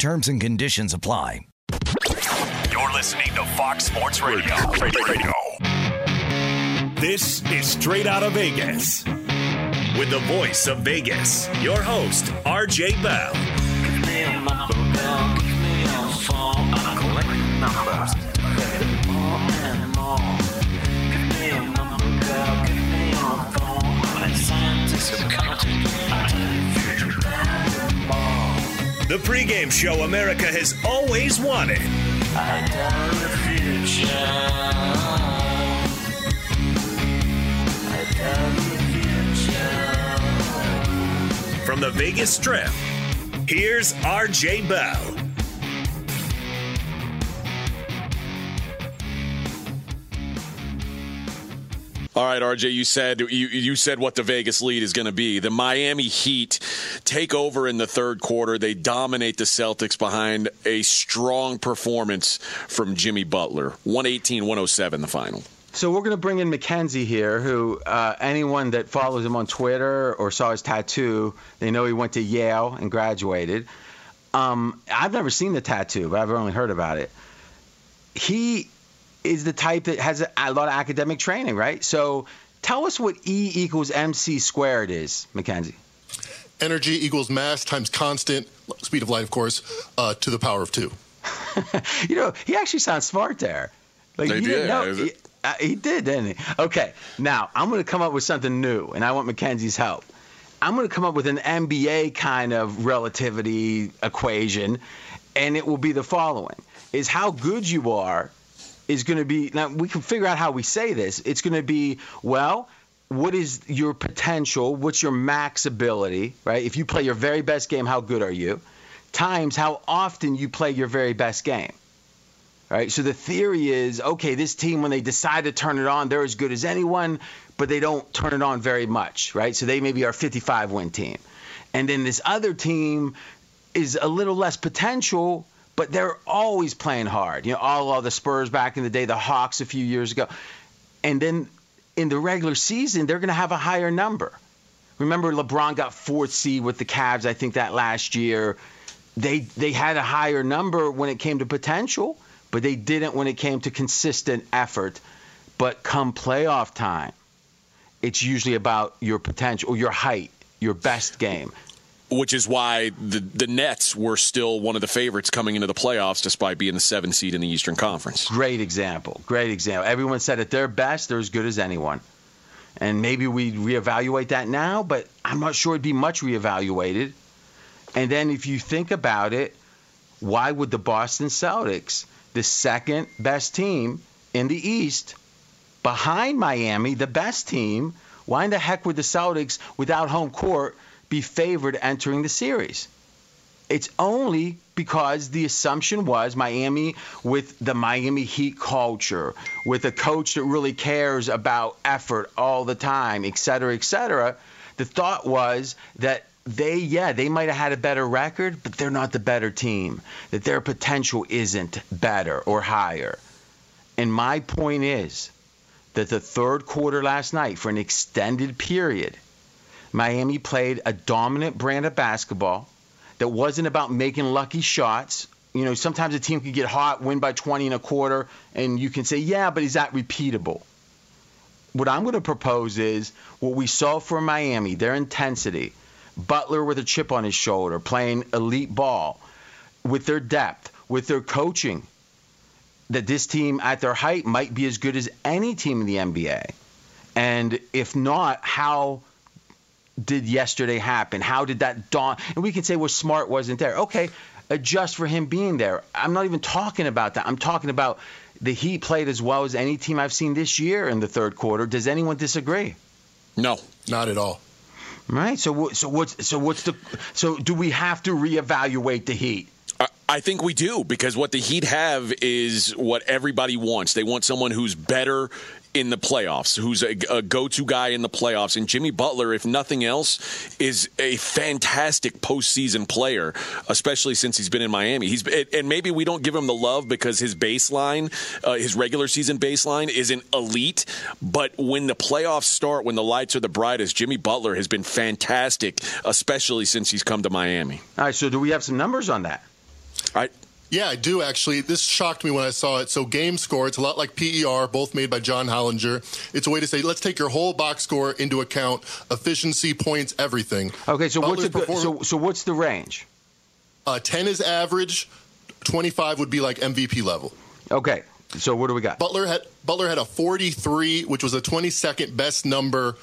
Terms and conditions apply. You're listening to Fox Sports Radio. Radio. This is Straight Out of Vegas. With the voice of Vegas, your host, RJ Bell. Pregame show America has always wanted. From the Vegas Strip, here's RJ Bell. All right, RJ, you said you, you said what the Vegas lead is going to be. The Miami Heat take over in the third quarter. They dominate the Celtics behind a strong performance from Jimmy Butler. 118-107 the final. So we're going to bring in Mackenzie here, who uh, anyone that follows him on Twitter or saw his tattoo, they know he went to Yale and graduated. Um, I've never seen the tattoo, but I've only heard about it. He is the type that has a, a lot of academic training, right? So tell us what E equals MC squared is, Mackenzie. Energy equals mass times constant speed of light, of course, uh, to the power of two. you know, he actually sounds smart there. Like They you did, didn't know. He, uh, he did, didn't he? Okay, now I'm going to come up with something new, and I want Mackenzie's help. I'm going to come up with an NBA kind of relativity equation, and it will be the following: is how good you are is going to be. Now we can figure out how we say this. It's going to be well. What is your potential? What's your max ability, right? If you play your very best game, how good are you? Times how often you play your very best game. Right? So the theory is okay, this team, when they decide to turn it on, they're as good as anyone, but they don't turn it on very much, right? So they maybe are 55 win team. And then this other team is a little less potential, but they're always playing hard. You know, all of the Spurs back in the day, the Hawks a few years ago. And then in the regular season, they're going to have a higher number. Remember, LeBron got fourth seed with the Cavs, I think that last year. They they had a higher number when it came to potential, but they didn't when it came to consistent effort. But come playoff time, it's usually about your potential your height, your best game. Which is why the the Nets were still one of the favorites coming into the playoffs, despite being the seventh seed in the Eastern Conference. Great example. Great example. Everyone said at their best, they're as good as anyone. And maybe we reevaluate that now, but I'm not sure it'd be much reevaluated. And then if you think about it, why would the Boston Celtics, the second best team in the East, behind Miami, the best team, why in the heck would the Celtics, without home court, be favored entering the series? It's only because the assumption was Miami with the Miami Heat culture, with a coach that really cares about effort all the time, et cetera, et cetera. The thought was that they, yeah, they might have had a better record, but they're not the better team, that their potential isn't better or higher. And my point is that the third quarter last night, for an extended period, Miami played a dominant brand of basketball that wasn't about making lucky shots. You know, sometimes a team could get hot, win by 20 and a quarter, and you can say, yeah, but is that repeatable? What I'm going to propose is what we saw for Miami, their intensity, Butler with a chip on his shoulder, playing elite ball, with their depth, with their coaching, that this team at their height might be as good as any team in the NBA. And if not, how did yesterday happen? How did that dawn? And we can say, well, Smart wasn't there. Okay, adjust for him being there. I'm not even talking about that. I'm talking about the Heat played as well as any team I've seen this year in the third quarter. Does anyone disagree? No, not at all. Right. So, so what's so what's the so do we have to reevaluate the Heat? I think we do because what the Heat have is what everybody wants. They want someone who's better in the playoffs, who's a, a go to guy in the playoffs. And Jimmy Butler, if nothing else, is a fantastic postseason player, especially since he's been in Miami. He's And maybe we don't give him the love because his baseline, uh, his regular season baseline, isn't elite. But when the playoffs start, when the lights are the brightest, Jimmy Butler has been fantastic, especially since he's come to Miami. All right, so do we have some numbers on that? I, yeah, I do actually. This shocked me when I saw it. So, game score, it's a lot like PER, both made by John Hollinger. It's a way to say, let's take your whole box score into account, efficiency, points, everything. Okay, so what's the, perform- so, so what's the range? Uh, 10 is average, 25 would be like MVP level. Okay, so what do we got? Butler had Butler had a 43, which was the 22nd best number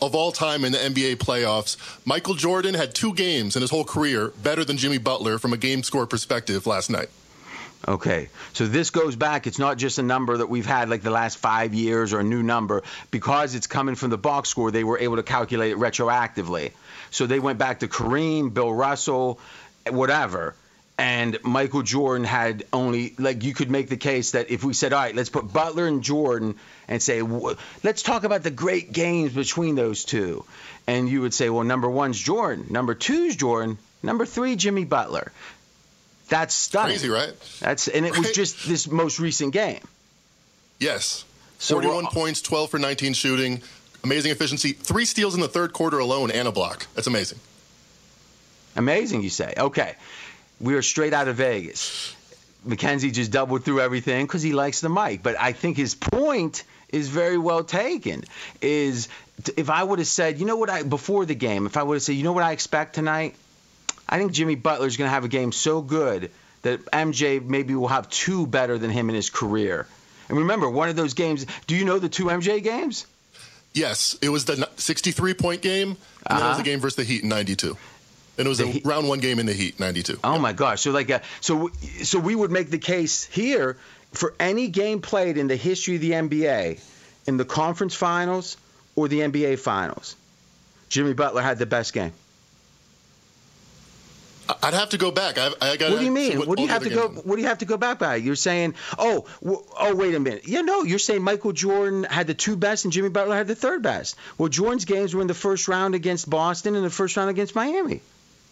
of all time in the NBA playoffs. Michael Jordan had two games in his whole career better than Jimmy Butler from a game score perspective last night. Okay, so this goes back. It's not just a number that we've had like the last five years or a new number. Because it's coming from the box score, they were able to calculate it retroactively. So they went back to Kareem, Bill Russell, whatever and Michael Jordan had only like you could make the case that if we said all right let's put Butler and Jordan and say let's talk about the great games between those two. And you would say well number one's Jordan number two's Jordan number three Jimmy Butler. That's stunning. crazy right? That's and it was just this most recent game. Yes. So 41 points 12 for 19 shooting amazing efficiency three steals in the third quarter alone and a block. That's amazing. Amazing you say. Okay we are straight out of Vegas. Mackenzie just doubled through everything because he likes the mic. But I think his point is very well taken. Is if I would have said, you know what, I before the game, if I would have said, you know what I expect tonight, I think Jimmy Butler's going to have a game so good that MJ maybe will have two better than him in his career. And remember, one of those games. Do you know the two MJ games? Yes, it was the 63 point game, and uh-huh. that was the game versus the Heat in '92. And it was a round one game in the Heat, 92. Oh, my gosh. So, like, uh, so, so we would make the case here for any game played in the history of the NBA, in the conference finals or the NBA finals, Jimmy Butler had the best game. I'd have to go back. I, I got. What do you mean? What, what do you have to go? What do you have to go back by? You're saying, oh, oh, wait a minute. Yeah, no, you're saying Michael Jordan had the two best and Jimmy Butler had the third best. Well, Jordan's games were in the first round against Boston and the first round against Miami.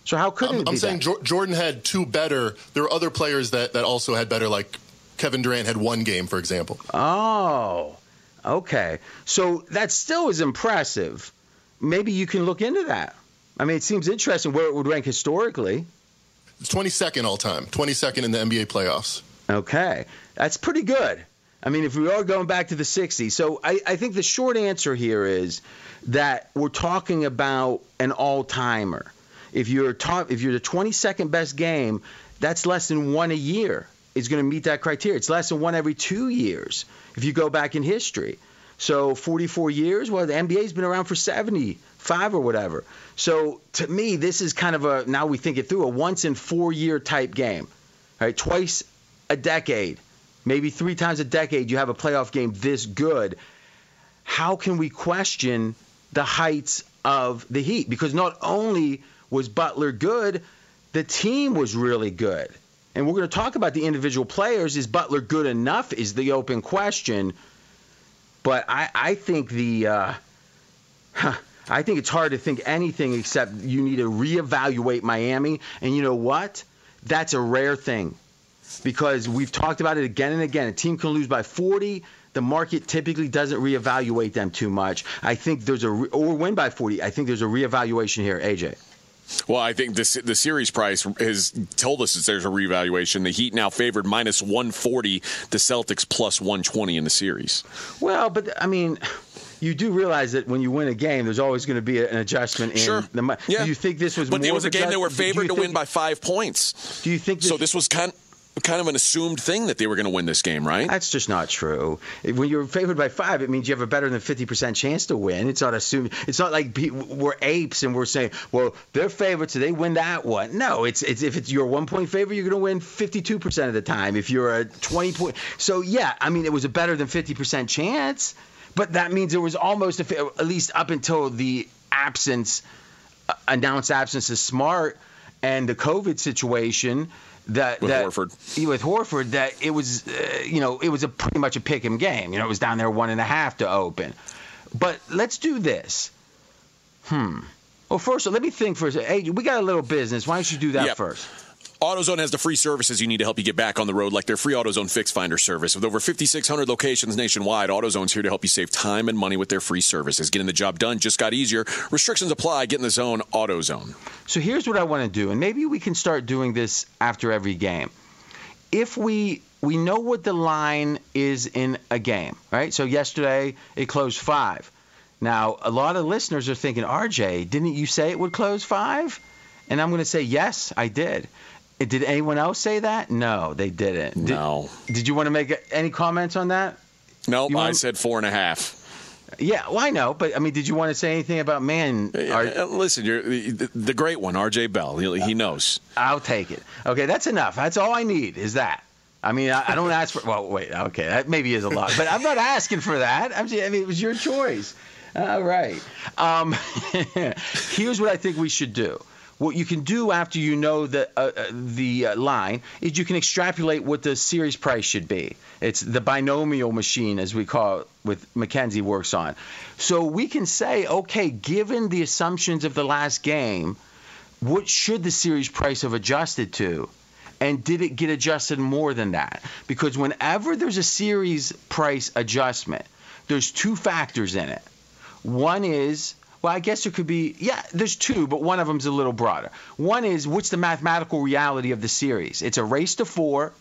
So how could I'm, it I'm saying that? Jordan had two better. There were other players that, that also had better, like Kevin Durant had one game, for example. Oh, okay. So that still is impressive. Maybe you can look into that. I mean, it seems interesting where it would rank historically. It's 22nd all time, 22nd in the NBA playoffs. Okay. That's pretty good. I mean, if we are going back to the 60s. So I, I think the short answer here is that we're talking about an all timer if you're top, if you're the 22nd best game, that's less than one a year. Is going to meet that criteria. It's less than one every two years if you go back in history. So 44 years. Well, the NBA's been around for 75 or whatever. So to me, this is kind of a now we think it through a once in four year type game. right? twice a decade, maybe three times a decade, you have a playoff game this good. How can we question the heights of the Heat? Because not only was Butler good, the team was really good. And we're going to talk about the individual players. Is Butler good enough? Is the open question. But I, I think the. Uh, huh, I think it's hard to think anything except you need to reevaluate Miami. And you know what? That's a rare thing because we've talked about it again and again. A team can lose by 40. The market typically doesn't reevaluate them too much. I think there's a re- or win by 40. I think there's a reevaluation here, AJ. Well, I think this the series price has told us that there's a revaluation. The Heat now favored minus 140, the Celtics plus 120 in the series. Well, but I mean, you do realize that when you win a game, there's always going to be an adjustment in Sure. the. Yeah. Do you think this was? But it was a of game they adjust- were favored to win by five points. Do you think so? This was kind kind of an assumed thing that they were going to win this game, right? That's just not true. When you're favored by five, it means you have a better than 50% chance to win. It's not assumed. It's not like we're apes and we're saying, well, they're favorites, so they win that one. No, it's, it's if it's your one point favor, you're going to win 52% of the time. If you're a 20 point, so yeah, I mean, it was a better than 50% chance, but that means it was almost a, at least up until the absence, uh, announced absence of Smart and the COVID situation. That, With that Horford. with Horford that it was, uh, you know, it was a pretty much a pick 'em game. You know, it was down there one and a half to open. But let's do this. Hmm. Well, first, let me think for a second. Hey, we got a little business. Why don't you do that Yep. first? AutoZone has the free services you need to help you get back on the road, like their free AutoZone Fix Finder service. With over 5,600 locations nationwide, AutoZone's here to help you save time and money with their free services. Getting the job done just got easier. Restrictions apply. Get in the zone. AutoZone. So here's what I want to do, and maybe we can start doing this after every game. If we we know what the line is in a game, right? So yesterday it closed five. Now a lot of listeners are thinking, RJ, didn't you say it would close five? And I'm going to say yes, I did. Did anyone else say that? No, they didn't. Did, No. Did you want to make any comments on that? Nope, I said four and a half. Yeah, well, I know, but I mean, did you want to say anything about man? Are, Uh, Listen, you're the, the great one, RJ Bell. He, he knows. I'll take it. Okay, that's enough. That's all I need is that. I mean, I, I don't ask for. Well, wait. Okay, that maybe is a lot, but I'm not asking for that. I'm just, I mean, it was your choice. All right. Um, here's what I think we should do. What you can do after you know the uh, uh, the uh, line is you can extrapolate what the series price should be. It's the binomial machine, as we call it, with McKenzie works on. So we can say, okay, given the assumptions of the last game, what should the series price have adjusted to? And did it get adjusted more than that? Because whenever there's a series price adjustment, there's two factors in it. One is, well, I guess it could be, yeah, there's two, but one of them's a little broader. One is, what's the mathematical reality of the series? It's a race to four.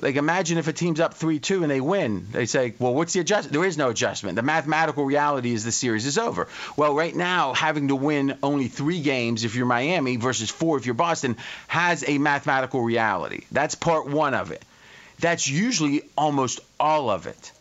Like, imagine if a team's up 3 2 and they win. They say, well, what's the adjustment? There is no adjustment. The mathematical reality is the series is over. Well, right now, having to win only three games if you're Miami versus four if you're Boston has a mathematical reality. That's part one of it. That's usually almost all of it.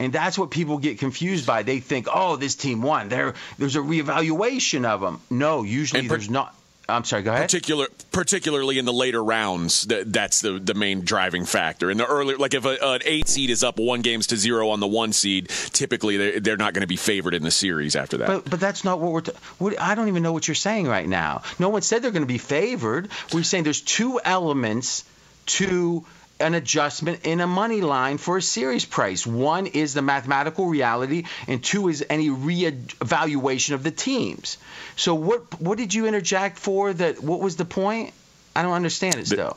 And that's what people get confused by. They think, oh, this team won. There, there's a reevaluation of them. No, usually per- there's not. I'm sorry, go ahead. Particular, particularly in the later rounds, that, that's the, the main driving factor. In the earlier, like if a, an eight seed is up one games to zero on the one seed, typically they're, they're not going to be favored in the series after that. But but that's not what we're. T- what, I don't even know what you're saying right now. No one said they're going to be favored. We're saying there's two elements to an adjustment in a money line for a series price. One is the mathematical reality, and two is any reevaluation of the teams. So what what did you interject for? That what was the point? I don't understand it still.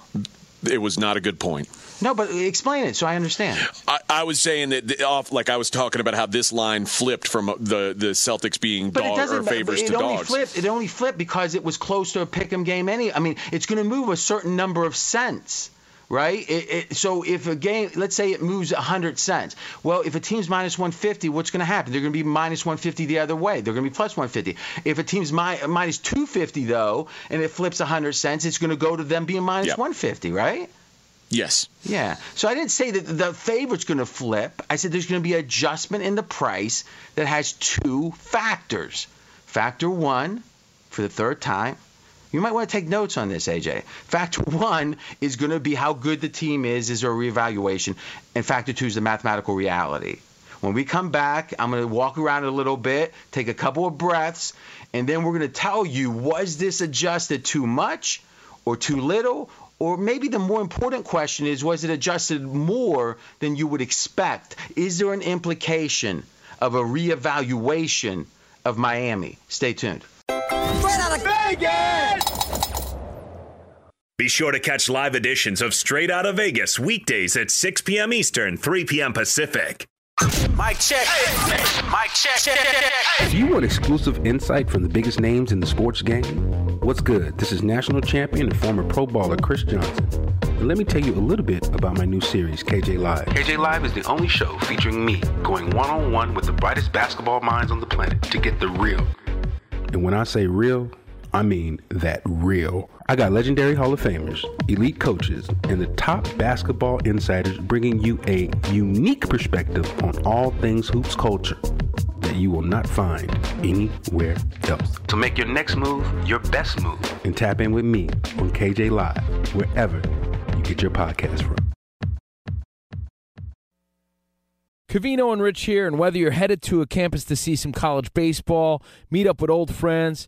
it was not a good point. No, but explain it so I understand. I, I was saying that the, off, like I was talking about how this line flipped from uh, the the Celtics being But dog or favors it to only dogs. flipped. It only flipped because it was close to a pick'em game. Any. I mean, it's going to move a certain number of cents. Right, it, it, so if a game, let's say it moves 100 cents. Well, if a team's minus 150, what's going to happen? They're going to be minus 150 the other way. They're going to be plus 150. If a team's mi- minus 250 though, and it flips 100 cents, it's going to go to them being minus Yep. 150, right? Yes. Yeah. So I didn't say that the favorite's going to flip. I said there's going to be adjustment in the price that has two factors. Factor one, for the third time, you might want to take notes on this, AJ. Factor one is going to be how good the team is, is there a reevaluation. And factor two is the mathematical reality. When we come back, I'm going to walk around a little bit, take a couple of breaths, and then we're going to tell you was this adjusted too much or too little or maybe the more important question is was it adjusted more than you would expect? Is there an implication of a reevaluation of Miami? Stay tuned. Of Vegas! Be sure to catch live editions of Straight Out of Vegas weekdays at 6 p.m. Eastern, 3 p.m. Pacific. Mic check. Mic check. Do you want exclusive insight from the biggest names in the sports game? What's good? This is national champion and former pro baller Chris Johnson. And let me tell you a little bit about my new series, KJ Live. KJ Live is the only show featuring me going one on one with the brightest basketball minds on the planet to get the real. And when I say real, I mean that real. I got legendary Hall of Famers, elite coaches, and the top basketball insiders bringing you a unique perspective on all things hoops culture that you will not find anywhere else. So make your next move your best move and tap in with me on KJ Live, wherever you get your podcast from. Cavino and Rich here, and whether you're headed to a campus to see some college baseball, meet up with old friends,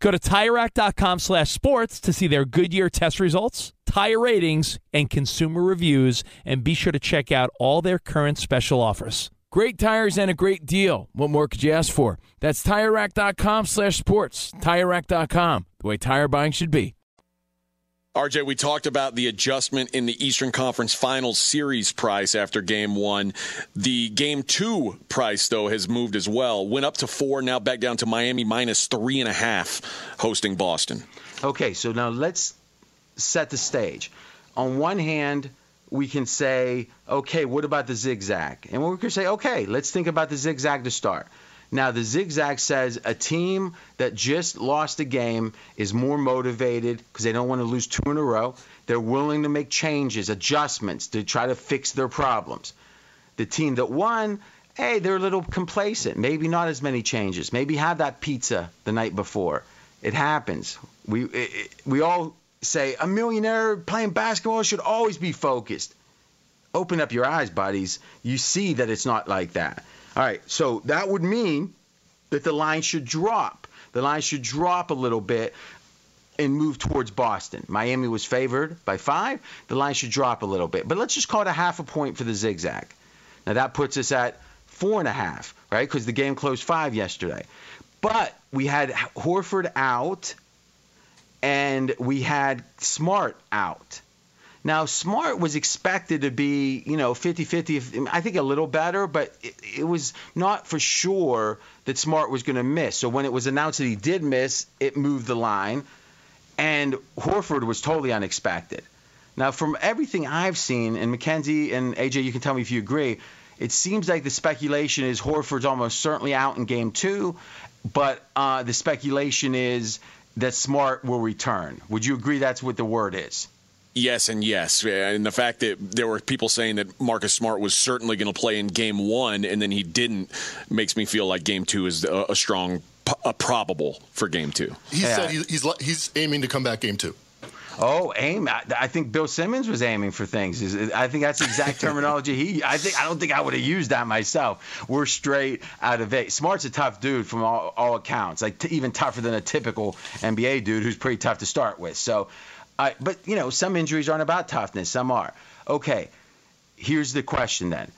Go to TireRack.com slash sports to see their Goodyear test results, tire ratings, and consumer reviews, and be sure to check out all their current special offers. Great tires and a great deal. What more could you ask for? That's TireRack.com slash sports. TireRack.com. the way tire buying should be. RJ, we talked about the adjustment in the Eastern Conference Finals series price after game one. The game two price, though, has moved as well. Went up to four, now back down to Miami minus three and a half hosting Boston. Okay, so now let's set the stage. On one hand, we can say, okay, what about the zigzag? And we can say, okay, let's think about the zigzag to start. Now, the zigzag says a team that just lost a game is more motivated because they don't want to lose two in a row. They're willing to make changes, adjustments to try to fix their problems. The team that won, hey, they're a little complacent. Maybe not as many changes. Maybe have that pizza the night before. It happens. We it, we all say a millionaire playing basketball should always be focused. Open up your eyes, buddies. You see that it's not like that. All right, so that would mean that the line should drop. The line should drop a little bit and move towards Boston. Miami was favored by five. The line should drop a little bit. But let's just call it a half a point for the zigzag. Now that puts us at four and a half, right? Because the game closed five yesterday. But we had Horford out and we had Smart out. Now, Smart was expected to be, you know, 50 50, I think a little better, but it, it was not for sure that Smart was going to miss. So when it was announced that he did miss, it moved the line. And Horford was totally unexpected. Now, from everything I've seen, and Mackenzie and AJ, you can tell me if you agree, it seems like the speculation is Horford's almost certainly out in game two, but uh, the speculation is that Smart will return. Would you agree that's what the word is? Yes, and yes. And the fact that there were people saying that Marcus Smart was certainly going to play in game one and then he didn't makes me feel like game two is a, a strong, a probable for game two. He yeah. said he's, he's aiming to come back game two. Oh, aim! I think Bill Simmons was aiming for things. I think that's the exact terminology he. I think I don't think I would have used that myself. We're straight out of it. Smart's a tough dude from all, all accounts, like t- even tougher than a typical NBA dude who's pretty tough to start with. So uh, but you know, some injuries aren't about toughness. Some are. Okay. Here's the question then.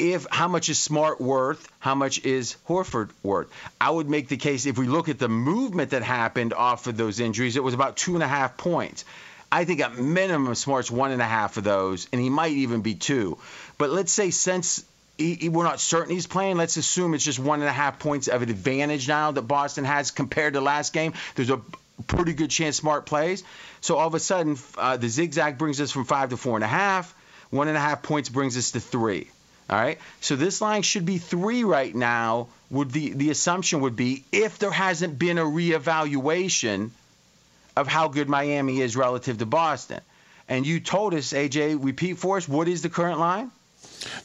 If how much is Smart worth? How much is Horford worth? I would make the case if we look at the movement that happened off of those injuries, it was about two and a half points. I think at minimum Smart's one and a half of those, and he might even be two. But let's say since he, he, we're not certain he's playing. Let's assume it's just one and a half points of an advantage now that Boston has compared to last game. There's a pretty good chance Smart plays. So all of a sudden, uh, the zigzag brings us from five to four and a half. One and a half points brings us to three. All right. So this line should be three right now. Would the the assumption would be if there hasn't been a reevaluation of how good Miami is relative to Boston. And you told us, AJ, repeat for us, what is the current line?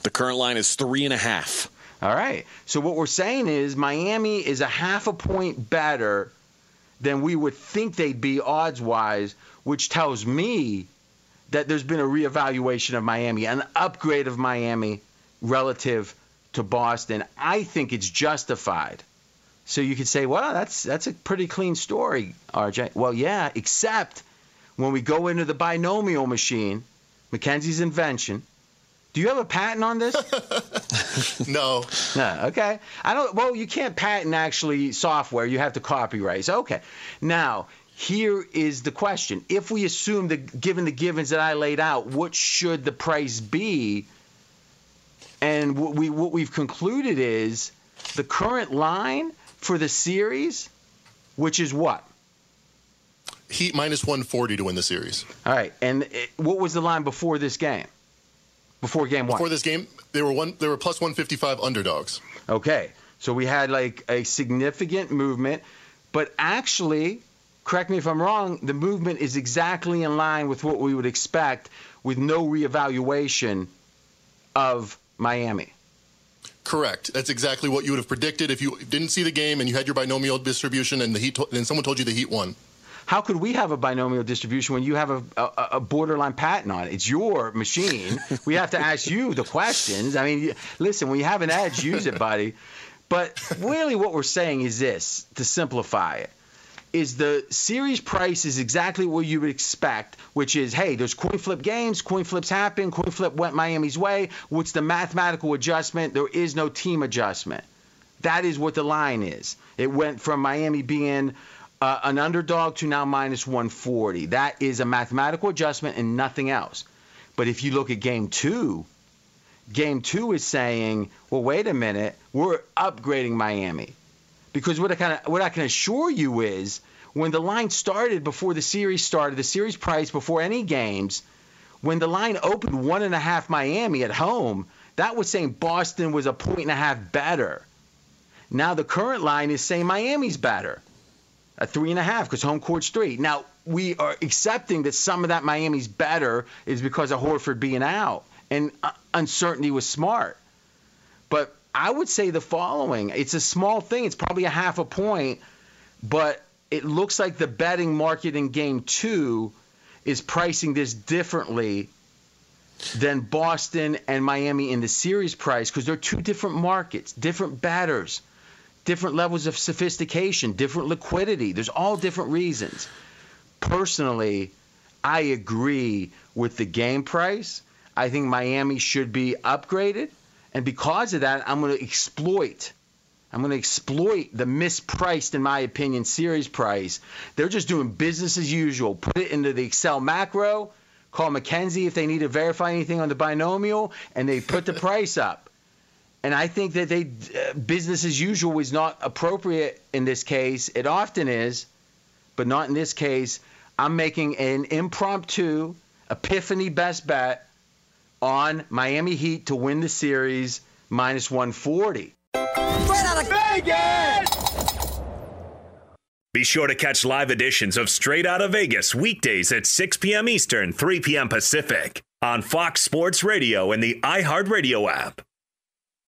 The current line is three and a half. All right. So what we're saying is Miami is a half a point better than we would think they'd be odds wise, which tells me that there's been a reevaluation of Miami, an upgrade of Miami relative to Boston. I think it's justified. So you could say, well, that's that's a pretty clean story, RJ. Well, yeah, except when we go into the binomial machine, Mackenzie's invention, do you have a patent on this? no. No. Okay. I don't. Well, you can't patent actually software. You have to copyright. So okay. Now here is the question: If we assume that, given the givens that I laid out, what should the price be? And what we what we've concluded is the current line for the series, which is what? Heat minus 140 to win the series. All right. And it, what was the line before this game? Before game one? Before this game, they were one. They were plus 155 underdogs. Okay, so we had like a significant movement, but actually, correct me if I'm wrong. The movement is exactly in line with what we would expect, with no reevaluation of Miami. Correct. That's exactly what you would have predicted if you didn't see the game and you had your binomial distribution and the Heat, and someone told you the Heat won. How could we have a binomial distribution when you have a, a, a borderline patent on it? It's your machine. we have to ask you the questions. I mean, listen, when you have an edge, use it, buddy. But really, what we're saying is this to simplify it is the series price is exactly what you would expect, which is, hey, there's coin flip games, coin flips happen, coin flip went Miami's way. What's the mathematical adjustment? There is no team adjustment. That is what the line is. It went from Miami being uh, an underdog to now minus 140. That is a mathematical adjustment and nothing else. But if you look at game two, game two is saying, well, wait a minute, we're upgrading Miami. Because what I, kind of, what I can assure you is when the line started before the series started, the series price before any games, when the line opened one and a half Miami at home, that was saying Boston was a point and a half better. Now the current line is saying Miami's better, a three and a half because home court's three. Now we are accepting that some of that Miami's better is because of Horford being out and uh, uncertainty was smart. But I would say the following: it's a small thing. It's probably a half a point, but it looks like the betting market in Game Two is pricing this differently than Boston and Miami in the series price because they're two different markets, different batters, different levels of sophistication, different liquidity. There's all different reasons. Personally, I agree with the game price. I think Miami should be upgraded. And because of that, I'm going to exploit. I'm going to exploit the mispriced, in my opinion, series price. They're just doing business as usual. Put it into the Excel macro call McKenzie if they need to verify anything on the binomial, and they put the price up. And I think that they uh, business as usual is not appropriate in this case. It often is, but not in this case. I'm making an impromptu epiphany best bet on Miami Heat to win the series minus 140. Right out of Vegas! Be sure to catch live editions of Straight Out of Vegas weekdays at 6 p.m. Eastern, 3 p.m. Pacific on Fox Sports Radio and the iHeartRadio app.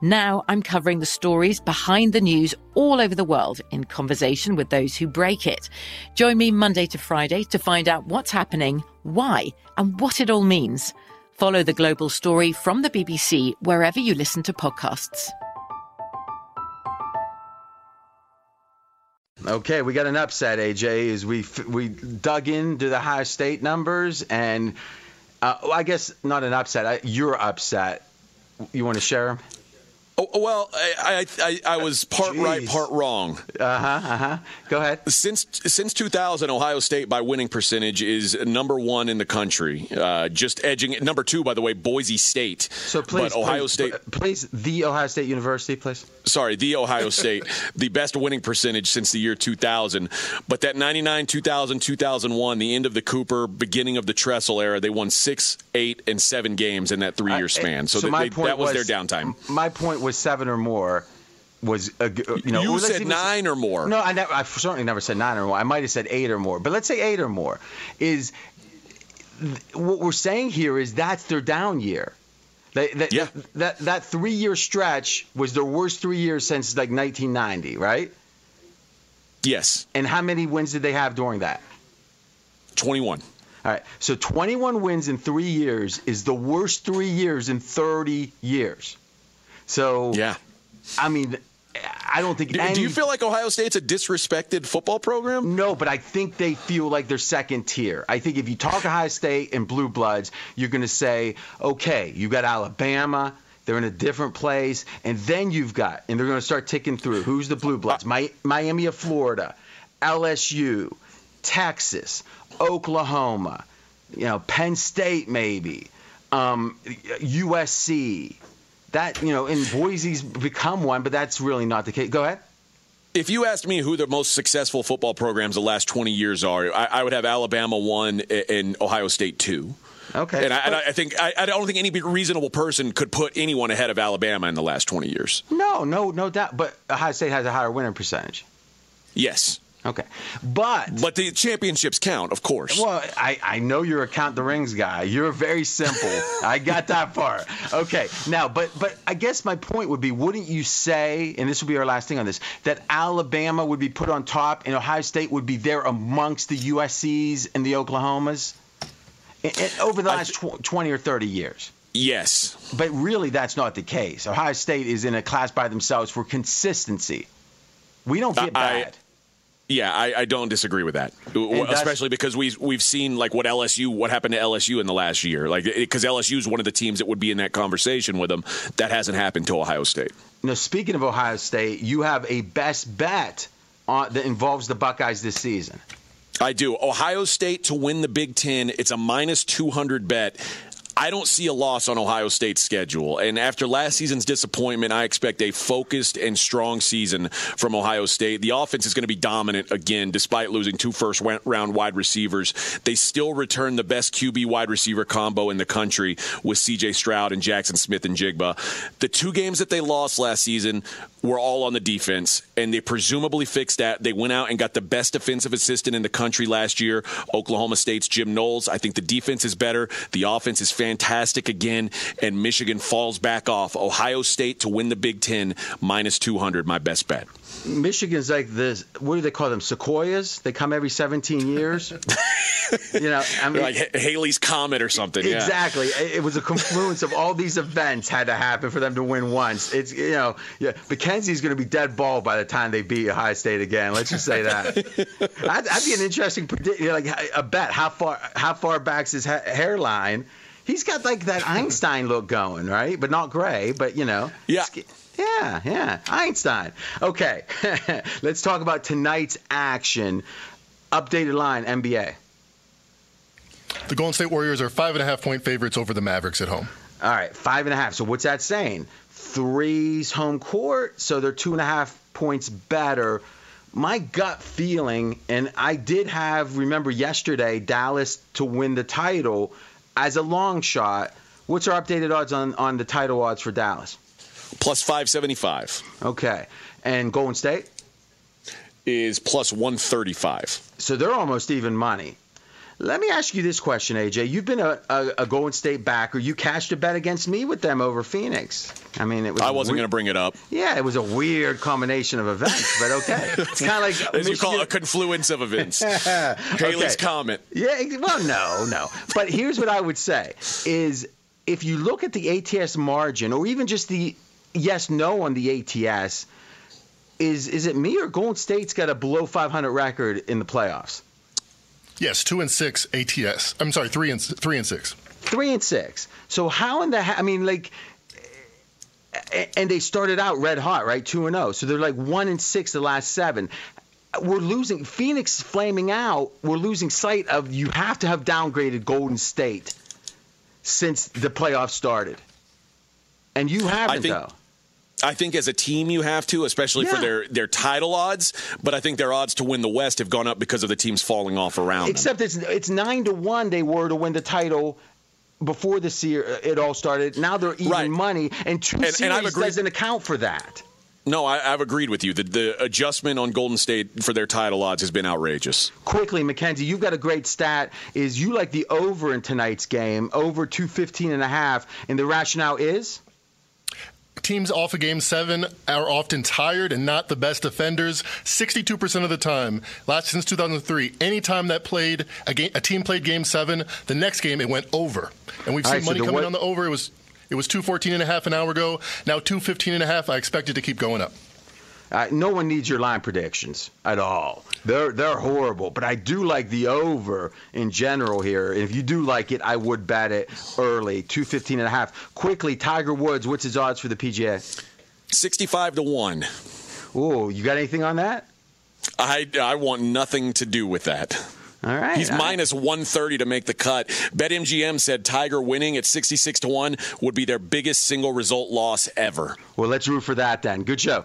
Now I'm covering the stories behind the news all over the world in conversation with those who break it. Join me Monday to Friday to find out what's happening, why, and what it all means. Follow the global story from the BBC wherever you listen to podcasts. Okay, we got an upset, AJ, as we we dug into the Ohio State numbers and Uh, I guess not an upset. I, you're upset. You want to share? Oh, well, I, I, I, I was part Jeez. right, part wrong. Uh huh. Uh huh. Go ahead. Since since 2000, Ohio State by winning percentage is number one in the country. Uh, just edging it. Number two, by the way, Boise State. So please, but Ohio please, State. Please, the Ohio State University, please. Sorry, the Ohio State, the best winning percentage since the year 2000. But that 99, 2000, 2001, the end of the Cooper, beginning of the Tressel era, they won six, eight, and seven games in that three year span. So, so they, that was, was their downtime. My point was seven or more was a, uh, you know you said nine or more. No, I, never, I certainly never said nine or more. I might have said eight or more, but let's say eight or more. Is what we're saying here is that's their down year. They, they, yeah. That that three year stretch was their worst three years since like 1990, right? Yes. And how many wins did they have during that? 21. All right. So 21 wins in three years is the worst three years in 30 years. So yeah, I mean, I don't think. Do, any, do, you feel like Ohio State's a disrespected football program? No, but I think they feel like they're second tier. I think if you talk Ohio State and Blue Bloods, you're going to say, okay, you got Alabama. They're in a different place, and then you've got, and they're going to start ticking through. Who's the Blue Bloods? My, Miami of Florida, LSU, Texas, Oklahoma, you know, Penn State maybe, um, USC that you know, in Boise's become one, but that's really not the case. Go ahead. If you asked me who the most successful football programs the last 20 years are, I, I would have Alabama one and Ohio State two. Okay. And I, and I think I, I, don't think any reasonable person could put anyone ahead of Alabama in the last 20 years. No, no, no doubt. But Ohio State has a higher winning percentage. Yes. Okay, but but the championships count, of course. Well, I, I know you're a count the rings guy. You're very simple. I got that part. Okay, now, but but I guess my point would be, wouldn't you say, and this will be our last thing on this, that Alabama would be put on top and Ohio State would be there amongst the USC's and the Oklahomas over the last tw- 20 or 30 years? Yes. But really, that's not the case. Ohio State is in a class by themselves for consistency. We don't get bad. Yeah, I, I, don't disagree with that, especially because we we've seen like what LSU, what happened to LSU in the last year, like because LSU is one of the teams that would be in that conversation with them. That hasn't happened to Ohio State. Now, speaking of Ohio State, you have a best bet on, that involves the Buckeyes this season. I do. Ohio State to win the Big Ten. It's a minus two hundred bet. I don't see a loss on Ohio State's schedule. And after last season's disappointment, I expect a focused and strong season from Ohio State. The offense is going to be dominant again, despite losing two first round wide receivers. They still return the best QB wide receiver combo in the country with CJ Stroud and Jaxon Smith-Njigba. The two games that they lost last season were all on the defense, and they presumably fixed that. They went out and got the best defensive assistant in the country last year, Oklahoma State's Jim Knowles. I think the defense is better. The offense is fantastic again, and Michigan falls back off. Ohio State to win the Big Ten minus 200, my best bet. Michigan's like this. What do they call them? Sequoias. They come every 17 years. you know, I mean, like Halley's Comet or something. Exactly. Yeah. It was a confluence of all these events had to happen for them to win once. It's you know, yeah. Mackenzie's going to be dead ball by the time they beat Ohio State again. Let's just say that. that'd, that'd, be an interesting prediction. You know, like a bet. How far? How far back's his ha- hairline? He's got like that Einstein look going, right? But not gray. But you know. Yeah. Yeah, yeah. Einstein. Okay. Let's talk about tonight's action. Updated line, NBA. The Golden State Warriors are five and a half point favorites over the Mavericks at home. All right, five and a half. So what's that saying? Three's home court, so they're two and a half points better. My gut feeling, and I did have, remember yesterday, Dallas to win the title as a long shot. What's our updated odds on, on the title odds for Dallas? Plus 575. Okay. And Golden State? Is plus 135. So they're almost even money. Let me ask you this question, AJ. You've been a, a, a, Golden State backer. You cashed a bet against me with them over Phoenix. I mean, it was. I wasn't going to bring it up. Yeah, it was a weird combination of events, but okay. It's kind of like as you call it, a confluence of events. Halley's okay. Comet. Yeah. Well, no, no. But here's what I would say: is if you look at the ATS margin, or even just the yes no on the ATS, is is it me or Golden State's got a below 500 record in the playoffs? Yes, two and six ATS. I'm sorry, three and three and six. Three and six. So how in the ha- I mean, like, and they started out red hot, right? Two and zero. So they're like one and six the last seven. We're losing Phoenix flaming out. We're losing sight of you have to have downgraded Golden State since the playoffs started, and you haven't think- though. I think as a team you have to, especially for their their title odds. But I think their odds to win the West have gone up because of the teams falling off around them. Except it's it's nine to one they were to win the title before the year it all started. Now they're even Right. money, and two And- and series I've agreed- doesn't account for that. No, I, I've agreed with you. The, the adjustment on Golden State for their title odds has been outrageous. Quickly, Mackenzie, you've got a great stat. Is you like the over in tonight's game, over 215 and a half, and the rationale is? Teams off of game seven are often tired and not the best defenders. 62% of the time, last since 2003, anytime that played a, game, a team played game seven, the next game it went over. And we've seen right, money the coming what- on the over. It was it was 214 and a half an hour ago. Now 215 and a half. I expect it to keep going up. Uh, no one needs your line predictions at all. They're they're horrible, but I do like the over in general here. And if you do like it, I would bet it early, 215 and a half. Quickly, Tiger Woods, what's his odds for the PGA? 65 to 1. Ooh, you got anything on that? I, I want nothing to do with that. All right. He's all right. minus 130 to make the cut. BetMGM said Tiger winning at 66 to 1 would be their biggest single result loss ever. Well, let's root for that then. Good show.